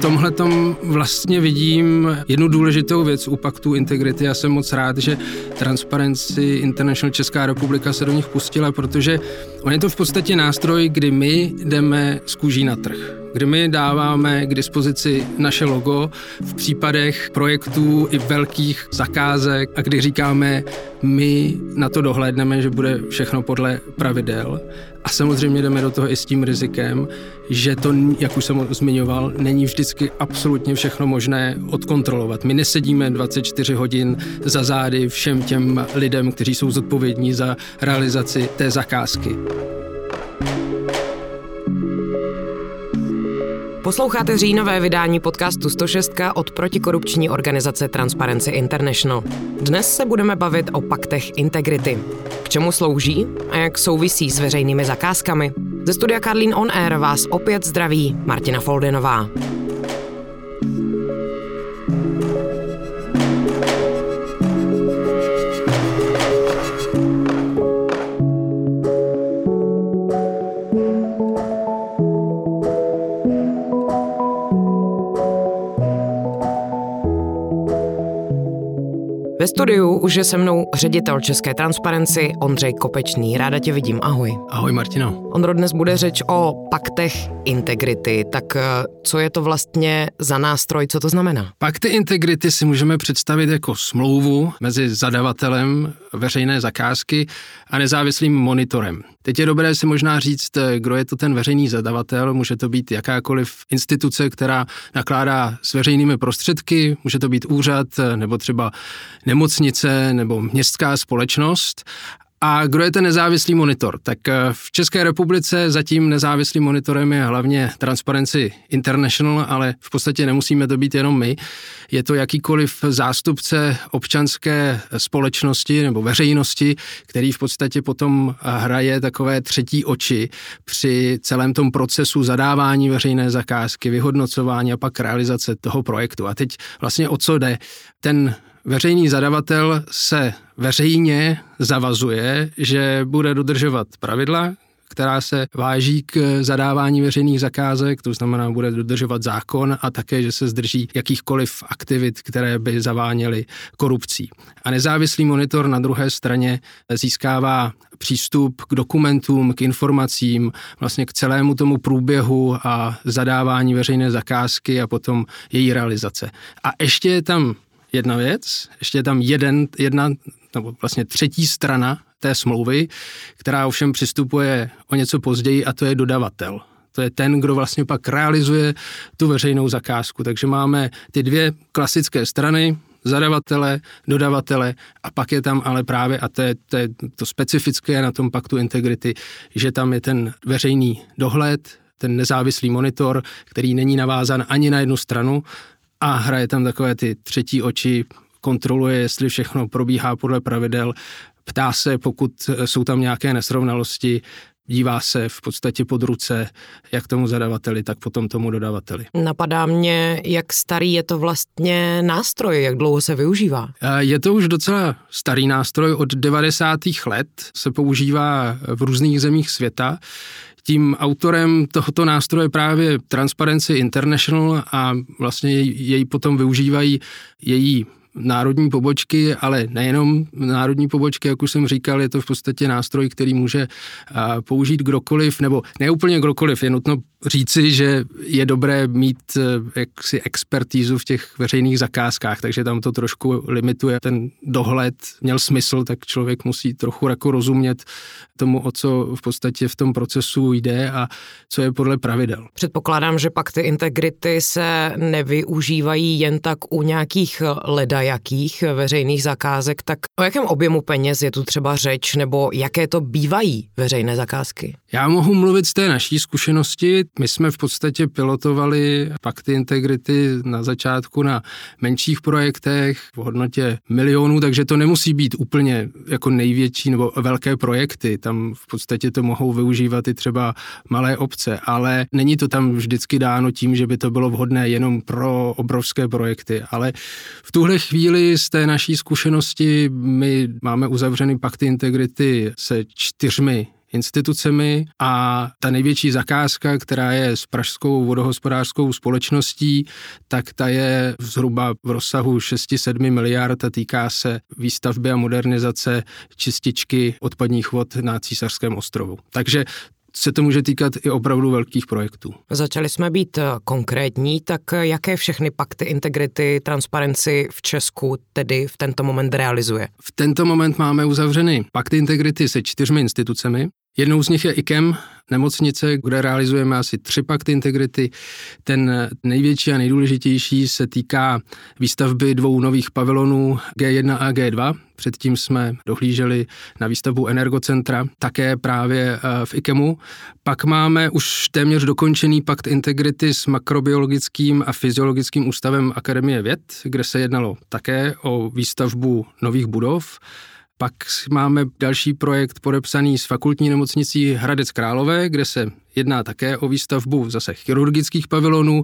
tomhle vlastně vidím jednu důležitou věc u paktu integrity. Já jsem moc rád, že Transparency International Česká republika se do nich pustila, protože on je to v podstatě nástroj, kdy my jdeme z kůží na trh kdy my dáváme k dispozici naše logo v případech projektů i velkých zakázek a kdy říkáme, my na to dohlédneme, že bude všechno podle pravidel. A samozřejmě jdeme do toho i s tím rizikem, že to, jak už jsem zmiňoval, není vždycky absolutně všechno možné odkontrolovat. My nesedíme 24 hodin za zády všem těm lidem, kteří jsou zodpovědní za realizaci té zakázky. Posloucháte říjnové vydání podcastu 106 od protikorupční organizace Transparency International. Dnes se budeme bavit o paktech integrity. K čemu slouží a jak souvisí s veřejnými zakázkami? Ze studia Karlín On Air vás opět zdraví Martina Foldenová. Studiu už je se mnou ředitel České transparenci Ondřej Kopečný. Ráda tě vidím. Ahoj. Ahoj Martino. Ondro, dnes bude řeč o paktech integrity. Tak eh, co je to vlastně za nástroj, co to znamená? Pakty integrity si můžeme představit jako smlouvu mezi zadavatelem veřejné zakázky a nezávislým monitorem. Teď je dobré si možná říct, eh, kdo je to ten veřejný zadavatel. Může to být jakákoliv instituce, která nakládá s veřejnými prostředky, může to být úřad eh, nebo třeba nemocnice nebo městská společnost. A kdo je ten nezávislý monitor? Tak eh, v České republice zatím nezávislým monitorem je hlavně Transparency International, ale v podstatě nemusíme to být jenom my. Je to jakýkoliv zástupce občanské společnosti nebo veřejnosti, který v podstatě potom hraje takové třetí oči při celém tom procesu zadávání veřejné zakázky, vyhodnocování a pak realizace toho projektu. A teď vlastně o co jde? Ten veřejný zadavatel se veřejně zavazuje, že bude dodržovat pravidla, která se váží k zadávání veřejných zakázek, to znamená, bude dodržovat zákon a také, že se zdrží jakýchkoliv aktivit, které by zaváněly korupcí. A nezávislý monitor na druhé straně získává přístup k dokumentům, k informacím, vlastně k celému tomu průběhu a zadávání veřejné zakázky a potom její realizace. A ještě je tam jedna věc, ještě je tam jeden, jedna, nebo vlastně třetí strana té smlouvy, která ovšem přistupuje o něco později a to je dodavatel. To je ten, kdo vlastně pak realizuje tu veřejnou zakázku. Takže máme ty dvě klasické strany, zadavatele, dodavatele a pak je tam ale právě, a to je, to je to specifické na tom paktu integrity, že tam je ten veřejný dohled, ten nezávislý monitor, který není navázan ani na jednu stranu, a hraje tam takové ty třetí oči, kontroluje, jestli všechno probíhá podle pravidel, ptá se, pokud jsou tam nějaké nesrovnalosti, dívá se v podstatě pod ruce, jak tomu zadavateli, tak potom tomu dodavateli. Napadá mě, jak starý je to vlastně nástroj, jak dlouho se využívá? Je to už docela starý nástroj, od 90. let se používá v různých zemích světa. Tím autorem tohoto nástroje právě Transparency International a vlastně jej potom využívají její národní pobočky, ale nejenom národní pobočky, jak už jsem říkal, je to v podstatě nástroj, který může použít kdokoliv, nebo neúplně kdokoliv, je nutno říci, že je dobré mít eh, jaksi expertízu v těch veřejných zakázkách, takže tam to trošku limituje. Ten dohled měl smysl, tak člověk musí trochu jako rozumět tomu, o co v podstatě v tom procesu jde a co je podle pravidel. Předpokládám, že pak ty integrity se nevyužívají jen tak u nějakých ledajakých veřejných zakázek, tak o jakém objemu peněz je tu třeba řeč, nebo jaké to bývají veřejné zakázky? Já mohu mluvit z té naší zkušenosti. My jsme v podstatě pilotovali pakty integrity na začátku na menších projektech v hodnotě milionů, takže to nemusí být úplně jako největší nebo velké projekty. Tam v podstatě to mohou využívat i třeba malé obce, ale není to tam vždycky dáno tím, že by to bylo vhodné jenom pro obrovské projekty. Ale v tuhle chvíli z té naší zkušenosti my máme uzavřený pakty integrity se čtyřmi institucemi a ta největší zakázka, která je s Pražskou vodohospodářskou společností, tak ta je zhruba v rozsahu 6-7 miliard a týká se výstavby a modernizace čističky odpadních vod na Císařském ostrovu. Takže se to může týkat i opravdu velkých projektů. Začali jsme být eh, konkrétní, tak eh, jaké všechny pakty integrity, transparenci v Česku tedy v tento moment realizuje? V tento moment máme uzavřeny pakty integrity se čtyřmi institucemi. Jednou z nich je IKEM, nemocnice, kde realizujeme asi tři pakty integrity. Ten největší a nejdůležitější se týká výstavby dvou nových pavilonů G1 a G2. Předtím jsme dohlíželi na výstavbu energocentra, také právě eh, v IKEMu. Pak máme už téměř dokončený pakt integrity s makrobiologickým a fyziologickým ústavem Akademie věd, kde se jednalo také o výstavbu nových budov. Pak máme další projekt podepsaný s fakultní nemocnicí Hradec Králové, kde se jedná také o výstavbu zase chirurgických pavilonů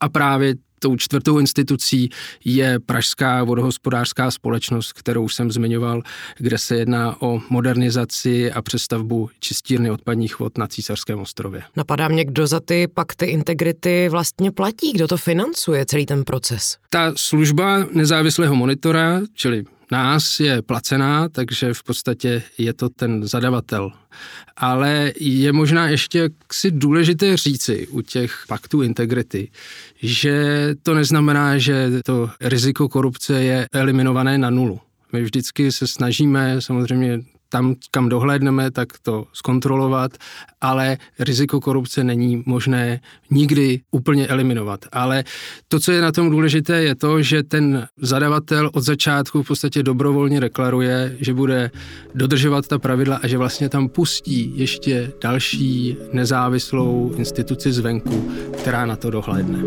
a právě tou čtvrtou institucí je Pražská vodohospodářská společnost, kterou jsem zmiňoval, kde se jedná o modernizaci a přestavbu čistírny odpadních vod na Císařském ostrově. Napadá mě, kdo za ty pakty integrity vlastně platí, kdo to financuje celý ten proces? Ta služba nezávislého monitora, čili nás je placená, takže v podstatě je to ten zadavatel. Ale je možná ještě si důležité říci u těch paktů integrity, že to neznamená, že to riziko korupce je eliminované na nulu. My vždycky se snažíme samozřejmě tam, kam dohlédneme, tak to zkontrolovat, ale riziko korupce není možné nikdy úplně eliminovat. Ale to, co je na tom důležité, je to, že ten zadavatel od začátku v podstatě dobrovolně deklaruje, že bude dodržovat ta pravidla a že vlastně tam pustí ještě další nezávislou instituci zvenku, která na to dohlédne.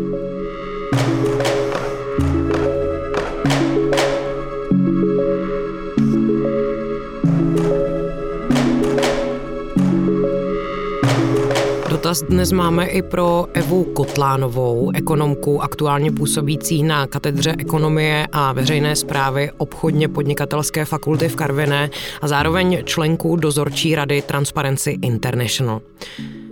Dotaz dnes máme i pro Evu Kotlánovou, ekonomku aktuálně působící na katedře ekonomie a veřejné zprávy obchodně podnikatelské fakulty v Karviné a zároveň členku dozorčí rady Transparency International.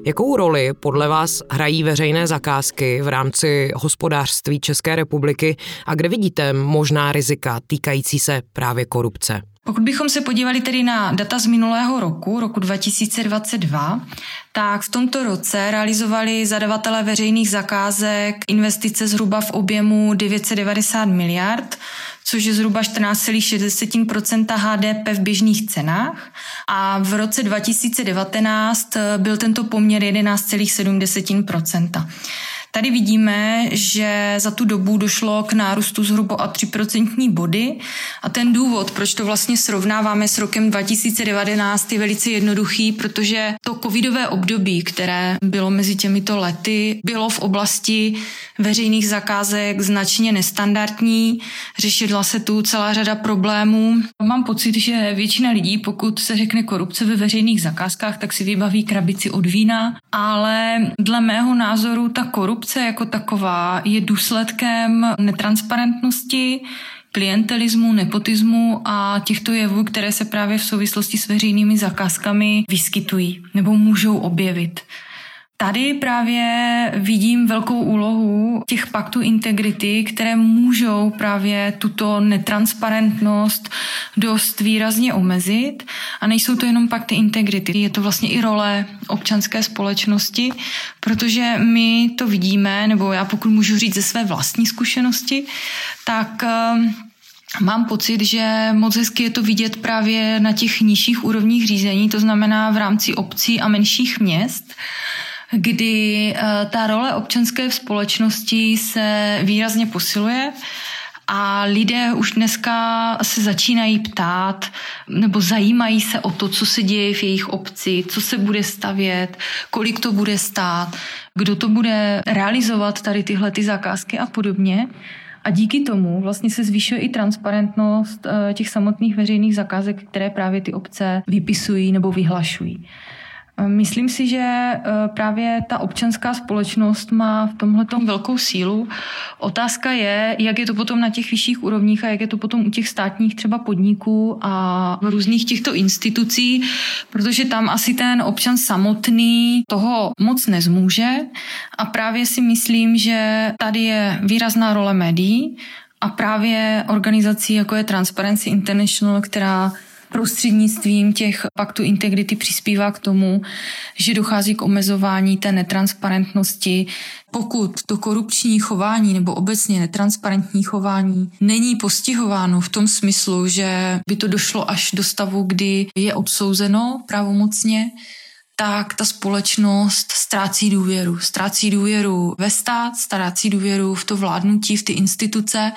Jakou roli podle vás hrají veřejné zakázky v rámci hospodářství České republiky a kde vidíte možná rizika týkající se právě korupce? Pokud bychom se podívali tedy na data z minulého roku, roku 2022, tak v tomto roce realizovali zadavatelé veřejných zakázek investice zhruba v objemu 990 miliard, což je zhruba 14,6% HDP v běžných cenách. A v roce 2019 byl tento poměr 11,7 Tady vidíme, že za tu dobu došlo k nárůstu zhruba o 3% body a ten důvod, proč to vlastně srovnáváme s rokem 2019, je velice jednoduchý, protože to covidové období, které bylo mezi těmito lety, bylo v oblasti veřejných zakázek značně nestandardní, řešila se tu celá řada problémů. Mám pocit, že většina lidí, pokud se řekne korupce ve veřejných zakázkách, tak si vybaví krabici od vína, ale dle mého názoru ta korupce korupce jako taková je důsledkem netransparentnosti, klientelismu, nepotismu a těchto jevů, které se právě v souvislosti s veřejnými zakázkami vyskytují nebo můžou objevit. Tady právě vidím velkou úlohu těch paktů integrity, které můžou právě tuto netransparentnost dost výrazně omezit. A nejsou to jenom pakty integrity, je to vlastně i role občanské společnosti, protože my to vidíme, nebo já pokud můžu říct ze své vlastní zkušenosti, tak ehm, Mám pocit, že moc hezky je to vidět právě na těch nižších úrovních řízení, to znamená v rámci obcí a menších měst, kdy eh, ta role občanské společnosti se výrazně posiluje a lidé už dneska se začínají ptát nebo zajímají se o to, co se děje v jejich obci, co se bude stavět, kolik to bude stát, kdo to bude realizovat tady tyhle ty zakázky a podobně. A díky tomu vlastně se zvýšuje i transparentnost eh, těch samotných veřejných zakázek, které právě ty obce vypisují nebo vyhlašují. Myslím si, že eh, právě ta občanská společnost má v tomhle velkou sílu. Otázka je, jak je to potom na těch vyšších úrovních a jak je to potom u těch státních třeba podniků a různých těchto institucí, protože tam asi ten občan samotný toho moc nezmůže a právě si myslím, že tady je výrazná role médií a právě organizací, jako je Transparency International, která prostřednictvím těch paktů integrity přispívá k tomu, že dochází k omezování té netransparentnosti. Pokud to korupční chování nebo obecně netransparentní chování není postihováno v tom smyslu, že by to došlo až do stavu, kdy je odsouzeno pravomocně, tak ta společnost ztrácí důvěru. Ztrácí důvěru ve stát, ztrácí důvěru v to vládnutí, v ty instituce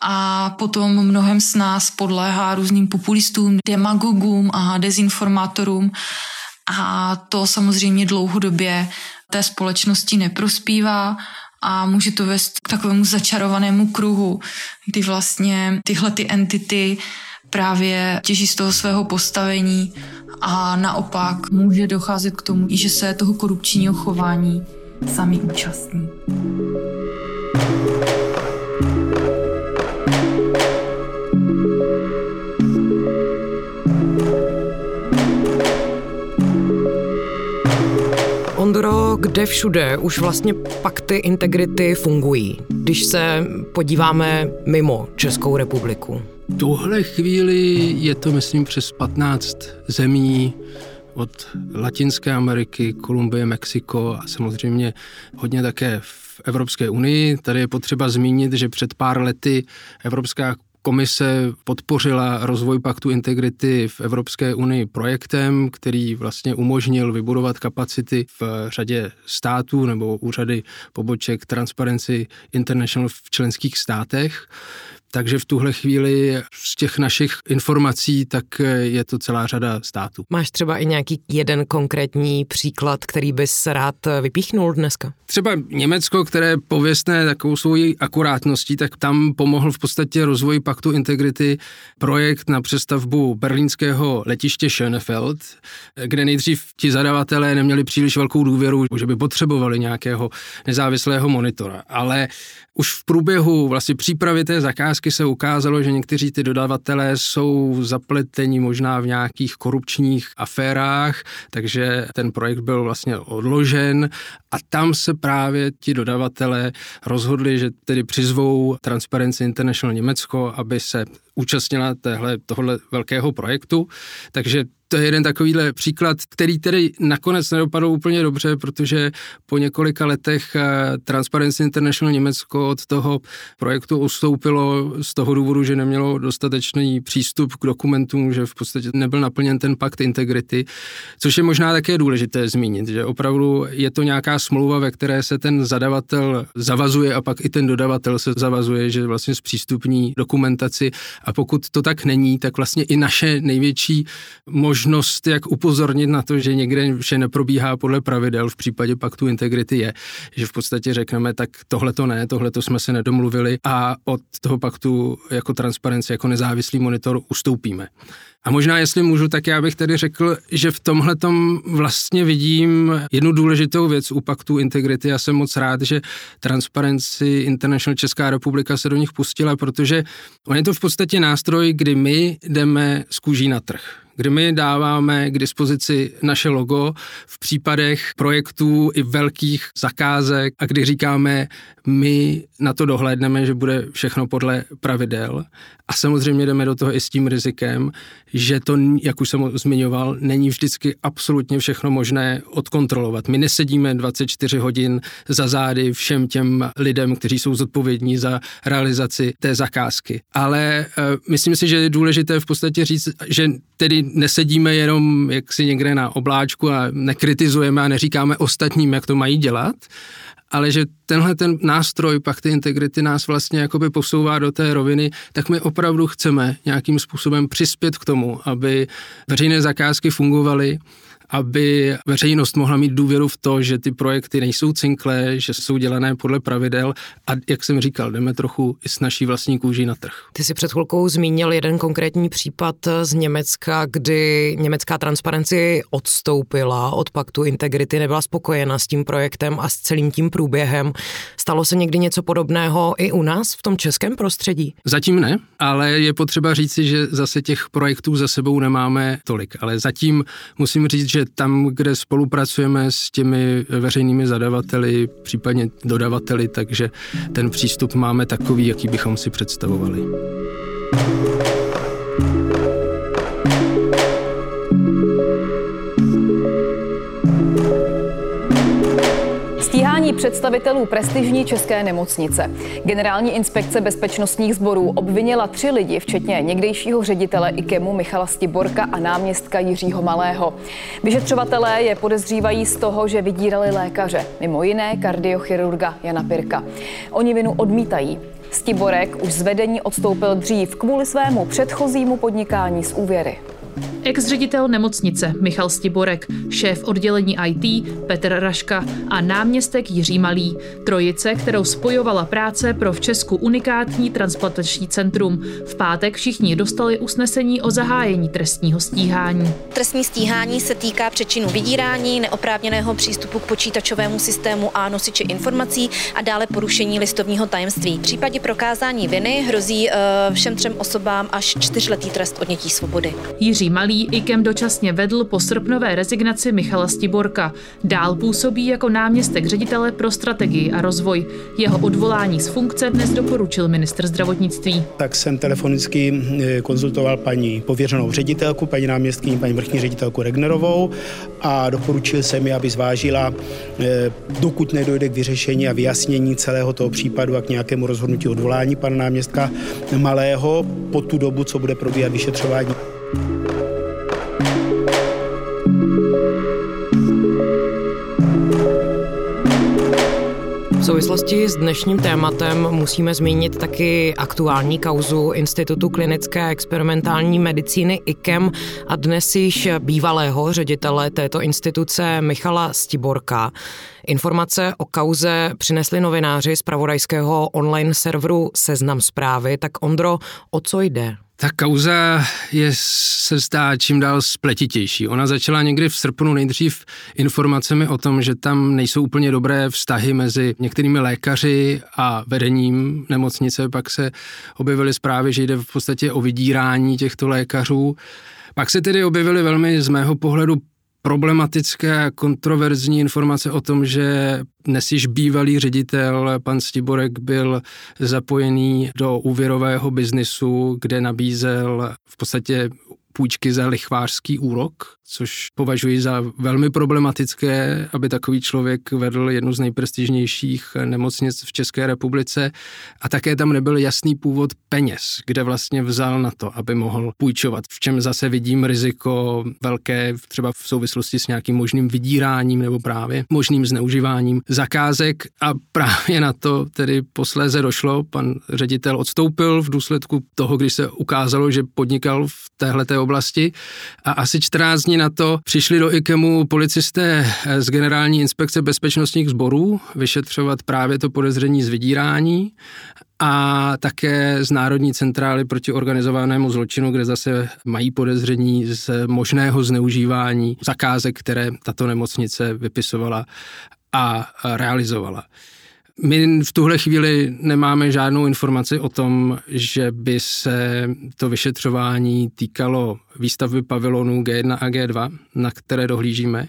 a potom mnohem z nás podléhá různým populistům, demagogům a dezinformátorům a to samozřejmě dlouhodobě té společnosti neprospívá a může to vést k takovému začarovanému kruhu, kdy vlastně tyhle ty entity právě těží z toho svého postavení a naopak může docházet k tomu, že se toho korupčního chování sami účastní. Kde všude už vlastně pakty integrity fungují, když se podíváme mimo Českou republiku? tuhle chvíli je to, myslím, přes 15 zemí od Latinské Ameriky, Kolumbie, Mexiko a samozřejmě hodně také v Evropské unii. Tady je potřeba zmínit, že před pár lety Evropská Komise podpořila rozvoj paktu integrity v Evropské unii projektem, který vlastně umožnil vybudovat kapacity v řadě států nebo úřady poboček Transparency International v členských státech. Takže v tuhle chvíli z těch našich informací tak je to celá řada států. Máš třeba i nějaký jeden konkrétní příklad, který bys rád vypíchnul dneska? Třeba Německo, které pověstné takovou svojí akurátností, tak tam pomohl v podstatě rozvoji paktu integrity projekt na přestavbu berlínského letiště Schönefeld, kde nejdřív ti zadavatelé neměli příliš velkou důvěru, že by potřebovali nějakého nezávislého monitora. Ale už v průběhu vlastně přípravy té zakázky se ukázalo, že někteří ty dodavatelé jsou zapleteni možná v nějakých korupčních aférách, takže ten projekt byl vlastně odložen a tam se právě ti dodavatelé rozhodli, že tedy přizvou Transparency International Německo, aby se účastnila téhle, tohle velkého projektu. Takže to je jeden takovýhle příklad, který tedy nakonec nedopadl úplně dobře, protože po několika letech eh, Transparency International Německo od toho projektu ustoupilo z toho důvodu, že nemělo dostatečný přístup k dokumentům, že v podstatě nebyl naplněn ten pakt integrity, což je možná také důležité zmínit, že opravdu je to nějaká smlouva, ve které se ten zadavatel zavazuje a pak i ten dodavatel se zavazuje, že vlastně zpřístupní dokumentaci. A pokud to tak není, tak vlastně i naše největší možnost možnost, jak upozornit na to, že někde vše neprobíhá podle pravidel v případě paktu integrity je, že v podstatě řekneme, tak tohle to ne, tohle to jsme se nedomluvili a od toho paktu jako transparenci, jako nezávislý monitor ustoupíme. A možná, jestli můžu, tak já bych tedy řekl, že v tomhle vlastně vidím jednu důležitou věc u paktu integrity. Já jsem moc rád, že Transparency International Česká republika se do nich pustila, protože on je to v podstatě nástroj, kdy my jdeme z kůží na trh kdy my dáváme k dispozici naše logo v případech projektů i velkých zakázek a kdy říkáme, my na to dohlédneme, že bude všechno podle pravidel a samozřejmě jdeme do toho i s tím rizikem, že to, jak už jsem zmiňoval, není vždycky absolutně všechno možné odkontrolovat. My nesedíme 24 hodin za zády všem těm lidem, kteří jsou zodpovědní za realizaci té zakázky. Ale uh, myslím si, že je důležité v podstatě říct, že tedy nesedíme jenom jaksi někde na obláčku a nekritizujeme a neříkáme ostatním, jak to mají dělat, ale že tenhle ten nástroj pak ty integrity nás vlastně jakoby posouvá do té roviny, tak my opravdu chceme nějakým způsobem přispět k tomu, aby veřejné zakázky fungovaly, aby veřejnost mohla mít důvěru v to, že ty projekty nejsou cinklé, že jsou dělané podle pravidel a jak jsem říkal, jdeme trochu i s naší vlastní kůží na trh. Ty si před chvilkou zmínil jeden konkrétní případ z Německa, kdy německá transparenci odstoupila od paktu integrity, nebyla spokojena s tím projektem a s celým tím průběhem. Stalo se někdy něco podobného i u nás v tom českém prostředí? Zatím ne, ale je potřeba říci, že zase těch projektů za sebou nemáme tolik. Ale zatím musím říct, že tam, kde spolupracujeme s těmi veřejnými zadavateli, případně dodavateli, takže ten přístup máme takový, jaký bychom si představovali. Stíhání představitelů prestižní české nemocnice. Generální inspekce bezpečnostních sborů obvinila tři lidi, včetně někdejšího ředitele IKEMu Michala Stiborka a náměstka Jiřího Malého. Vyšetřovatelé je podezřívají z toho, že vydírali lékaře, mimo jiné kardiochirurga Jana Pirka. Oni vinu odmítají. Stiborek už z vedení odstoupil dřív kvůli svému předchozímu podnikání s úvěry. Ex-ředitel nemocnice Michal Stiborek, šéf oddělení IT Petr Raška a náměstek Jiří Malý. Trojice, kterou spojovala práce pro v Česku unikátní transplantační centrum. V pátek všichni dostali usnesení o zahájení trestního stíhání. Trestní stíhání se týká přečinu vydírání, neoprávněného přístupu k počítačovému systému a nosiči informací a dále porušení listovního tajemství. V případě prokázání viny hrozí uh, všem třem osobám až čtyřletý trest odnětí svobody. Jiří Malý IKEM dočasně vedl po srpnové rezignaci Michala Stiborka. Dál působí jako náměstek ředitele pro strategii a rozvoj. Jeho odvolání z funkce dnes doporučil ministr zdravotnictví. Tak jsem telefonicky eh, konzultoval paní pověřenou ředitelku, paní náměstkyni, paní vrchní ředitelku Regnerovou a doporučil jsem mi, aby zvážila, eh, dokud nedojde k vyřešení a vyjasnění celého toho případu a k nějakému rozhodnutí odvolání pana náměstka Malého po tu dobu, co bude probíhat vyšetřování. Souvislosti s dnešním tématem musíme zmínit taky aktuální kauzu Institutu klinické experimentální medicíny IKEM a dnes již bývalého ředitele této instituce Michala Stiborka. Informace o kauze přinesli novináři z pravodajského online serveru Seznam zprávy. Tak Ondro, o co jde? Ta kauza je, se zdá čím dál spletitější. Ona začala někdy v srpnu nejdřív informacemi o tom, že tam nejsou úplně dobré vztahy mezi některými lékaři a vedením nemocnice. Pak se objevily zprávy, že jde v podstatě o vydírání těchto lékařů. Pak se tedy objevily velmi z mého pohledu problematické a kontroverzní informace o tom, že dnes již bývalý ředitel, pan Stiborek, byl zapojený do úvěrového biznisu, kde nabízel v podstatě půjčky za lichvářský úrok, což považuji za velmi problematické, aby takový člověk vedl jednu z nejprestižnějších nemocnic v České republice. A také tam nebyl jasný původ peněz, kde vlastně vzal na to, aby mohl půjčovat, v čem zase vidím riziko velké třeba v souvislosti s nějakým možným vydíráním nebo právě možným zneužíváním zakázek. A právě na to tedy posléze došlo, pan ředitel odstoupil v důsledku toho, když se ukázalo, že podnikal v téhleté oblasti. A asi 14 dní na to přišli do IKEMu policisté z Generální inspekce bezpečnostních sborů vyšetřovat právě to podezření z vydírání a také z Národní centrály proti organizovanému zločinu, kde zase mají podezření z možného zneužívání zakázek, které tato nemocnice vypisovala a realizovala. My v tuhle chvíli nemáme žádnou informaci o tom, že by se to vyšetřování týkalo výstavby pavilonů G1 a G2, na které dohlížíme.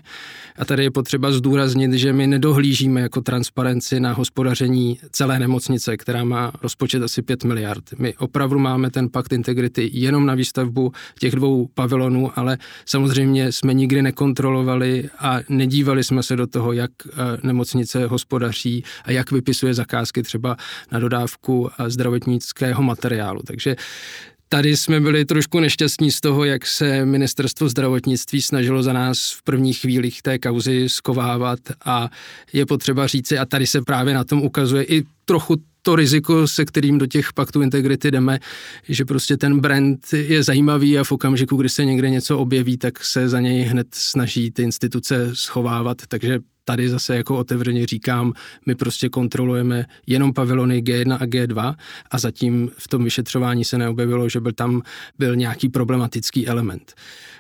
A tady je potřeba zdůraznit, že my nedohlížíme jako transparenci na hospodaření celé nemocnice, která má rozpočet asi 5 miliard. My opravdu máme ten pakt integrity jenom na výstavbu těch dvou pavilonů, ale samozřejmě jsme nikdy nekontrolovali a nedívali jsme se do toho, jak eh, nemocnice hospodaří a jak vypisuje zakázky třeba na dodávku zdravotnického materiálu. Takže Tady jsme byli trošku nešťastní z toho, jak se ministerstvo zdravotnictví snažilo za nás v prvních chvílích té kauzy skovávat a je potřeba říci, a tady se právě na tom ukazuje i trochu to riziko, se kterým do těch paktů integrity jdeme, že prostě ten brand je zajímavý a v okamžiku, kdy se někde něco objeví, tak se za něj hned snaží ty instituce schovávat, takže tady zase jako otevřeně říkám, my prostě kontrolujeme jenom pavilony G1 a G2 a zatím v tom vyšetřování se neobjevilo, že by tam byl nějaký problematický element.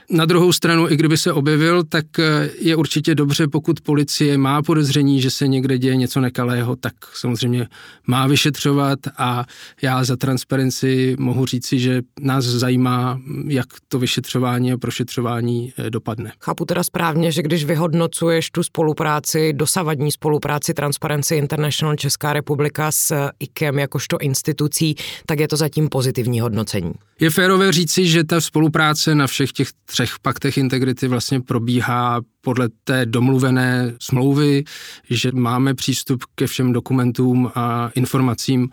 Na druhou stranu, i kdyby se objevil, tak eh, je určitě dobře, pokud policie má podezření, že se někde děje něco nekalého, tak samozřejmě má vyšetřovat a já za transparenci mohu říci, že nás zajímá, jak to vyšetřování a prošetřování eh, dopadne. Chápu teda správně, že když vyhodnocuješ tu spolupráci, dosavadní spolupráci Transparency International Česká republika s IKEM jakožto institucí, tak je to zatím pozitivní hodnocení. Je férové říci, že ta spolupráce na všech těch třech paktech integrity vlastně probíhá podle té domluvené smlouvy, že máme přístup ke všem dokumentům a informacím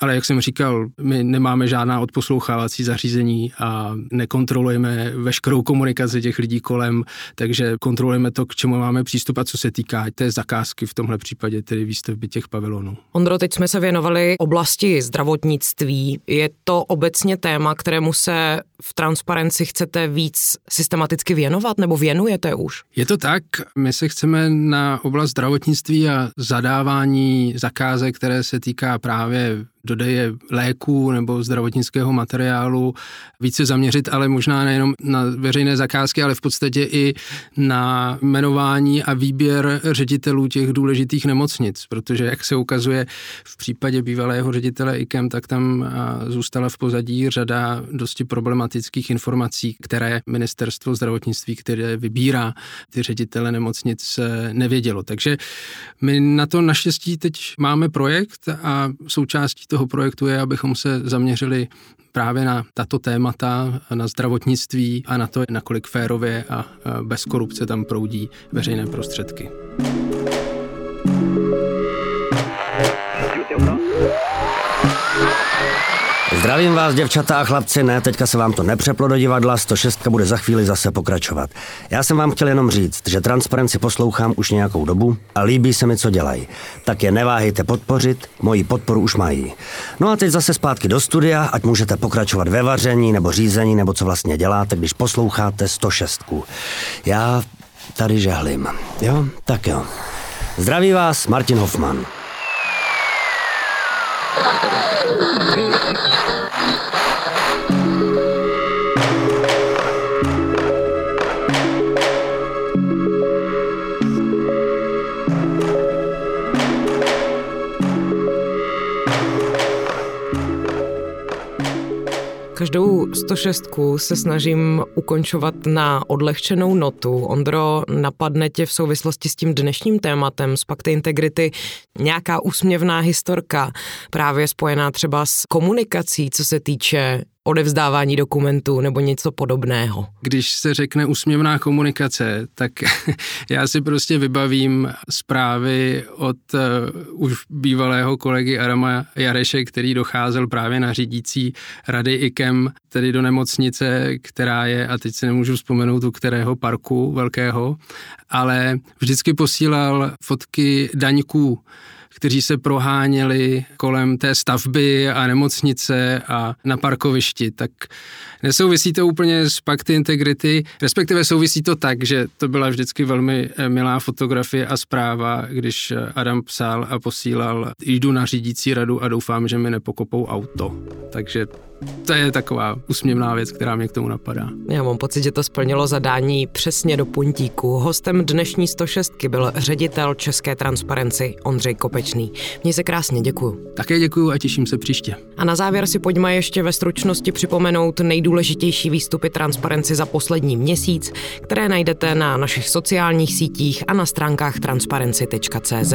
ale jak jsem říkal, my nemáme žádná odposlouchávací zařízení a nekontrolujeme veškerou komunikaci těch lidí kolem, takže kontrolujeme to, k čemu máme přístup a co se týká té zakázky, v tomhle případě tedy výstavby těch pavilonů. Ondro, teď jsme se věnovali oblasti zdravotnictví. Je to obecně téma, kterému se v transparenci chcete víc systematicky věnovat nebo věnujete už? Je to tak. My se chceme na oblast zdravotnictví a zadávání zakázek, které se týká právě dodeje léků nebo zdravotnického materiálu více zaměřit, ale možná nejenom na veřejné zakázky, ale v podstatě i na jmenování a výběr ředitelů těch důležitých nemocnic, protože jak se ukazuje v případě bývalého ředitele IKEM, tak tam zůstala v pozadí řada dosti problematických informací, které ministerstvo zdravotnictví, které vybírá ty ředitele nemocnic, nevědělo. Takže my na to naštěstí teď máme projekt a součástí toho projektu je, abychom se zaměřili právě na tato témata, na zdravotnictví a na to, nakolik férově a bez korupce tam proudí veřejné prostředky. Zdravím vás, děvčata a chlapci, ne, teďka se vám to nepřeplo do divadla, 106 bude za chvíli zase pokračovat. Já jsem vám chtěl jenom říct, že transparenci poslouchám už nějakou dobu a líbí se mi, co dělají. Tak je neváhejte podpořit, moji podporu už mají. No a teď zase zpátky do studia, ať můžete pokračovat ve vaření nebo řízení, nebo co vlastně děláte, když posloucháte 106. Já tady žehlím. Jo, tak jo. Zdraví vás Martin Hoffman. Každou 106 se snažím ukončovat na odlehčenou notu. Ondro, napadne tě v souvislosti s tím dnešním tématem z Pakty Integrity nějaká úsměvná historka, právě spojená třeba s komunikací, co se týče odevzdávání dokumentů nebo něco podobného. Když se řekne úsměvná komunikace, tak já si prostě vybavím zprávy od uh, už bývalého kolegy Arama Jareše, který docházel právě na řídící rady IKEM, tedy do nemocnice, která je, a teď si nemůžu vzpomenout u kterého parku velkého, ale vždycky posílal fotky daňků kteří se proháněli kolem té stavby a nemocnice a na parkovišti, tak nesouvisí to úplně s pakty integrity, respektive souvisí to tak, že to byla vždycky velmi eh, milá fotografie a zpráva, když eh, Adam psal a posílal, jdu na řídící radu a doufám, že mi nepokopou auto. Takže to je taková usměvná věc, která mě k tomu napadá. Já mám pocit, že to splnilo zadání přesně do puntíku. Hostem dnešní 106 byl ředitel České transparenci Ondřej Kopečný. Mně se krásně děkuju. Také děkuju a těším se příště. A na závěr si pojďme ještě ve stručnosti připomenout nejdůležitější výstupy transparenci za poslední měsíc, které najdete na našich sociálních sítích a na stránkách transparency.cz.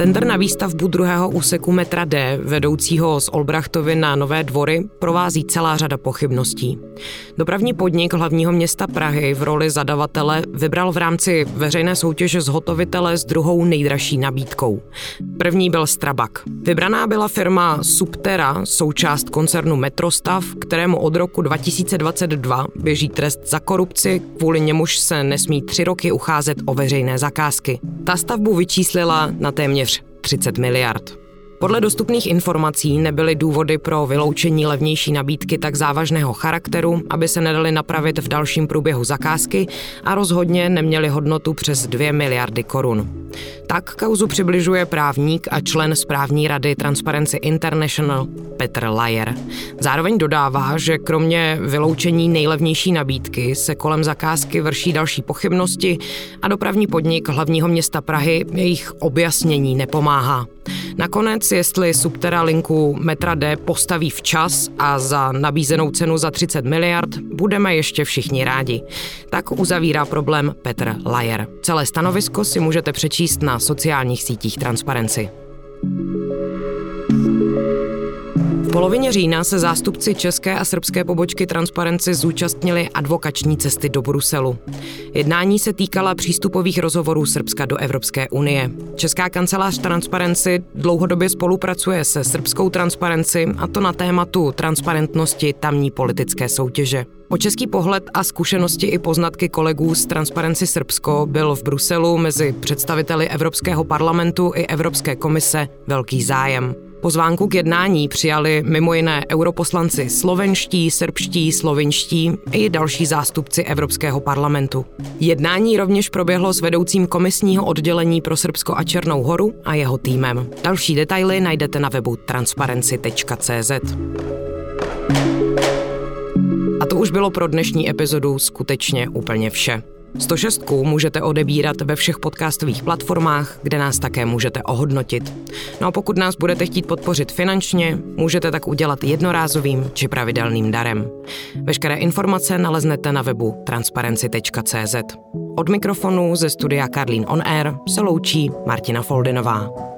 Tender na výstavbu druhého úseku metra D, vedoucího z Olbrachtovy na Nové dvory, provází celá řada pochybností. Dopravní podnik hlavního města Prahy v roli zadavatele vybral v rámci veřejné soutěže zhotovitele s druhou nejdražší nabídkou. První byl Strabak. Vybraná byla firma Subtera, součást koncernu Metrostav, kterému od roku 2022 běží trest za korupci, kvůli němuž se nesmí tři roky ucházet o veřejné zakázky. Ta stavbu vyčíslila na téměř 30 miliard. Podle dostupných informací nebyly důvody pro vyloučení levnější nabídky tak závažného charakteru, aby se nedaly napravit v dalším průběhu zakázky a rozhodně neměly hodnotu přes 2 miliardy korun. Tak kauzu přibližuje právník a člen správní rady Transparency International Petr Lajer. Zároveň dodává, že kromě vyloučení nejlevnější nabídky se kolem zakázky vrší další pochybnosti a dopravní podnik hlavního města Prahy jejich objasnění nepomáhá. Nakonec, jestli Subtera linku metra D postaví včas a za nabízenou cenu za 30 miliard, budeme ještě všichni rádi. Tak uzavírá problém Petr Lajer. Celé stanovisko si můžete přečíst na sociálních sítích Transparency. V polovině října se zástupci české a srbské pobočky Transparency zúčastnili advokační cesty do Bruselu. Jednání se týkala přístupových rozhovorů Srbska do Evropské unie. Česká kancelář Transparency dlouhodobě spolupracuje se srbskou Transparency a to na tématu transparentnosti tamní politické soutěže. O český pohled a zkušenosti i poznatky kolegů z Transparency Srbsko byl v Bruselu mezi představiteli Evropského parlamentu i Evropské komise velký zájem. Pozvánku k jednání přijali mimo jiné europoslanci slovenští, srbští, slovinští i další zástupci Evropského parlamentu. Jednání rovněž proběhlo s vedoucím komisního oddělení pro Srbsko a Černou horu a jeho týmem. Další detaily najdete na webu transparency.cz. A to už bylo pro dnešní epizodu skutečně úplně vše. 106 můžete odebírat ve všech podcastových platformách, kde nás také můžete ohodnotit. No a pokud nás budete chtít podpořit finančně, můžete tak udělat jednorázovým či pravidelným darem. Veškeré informace naleznete na webu transparency.cz. Od mikrofonu ze studia Karlín On Air se loučí Martina Foldinová.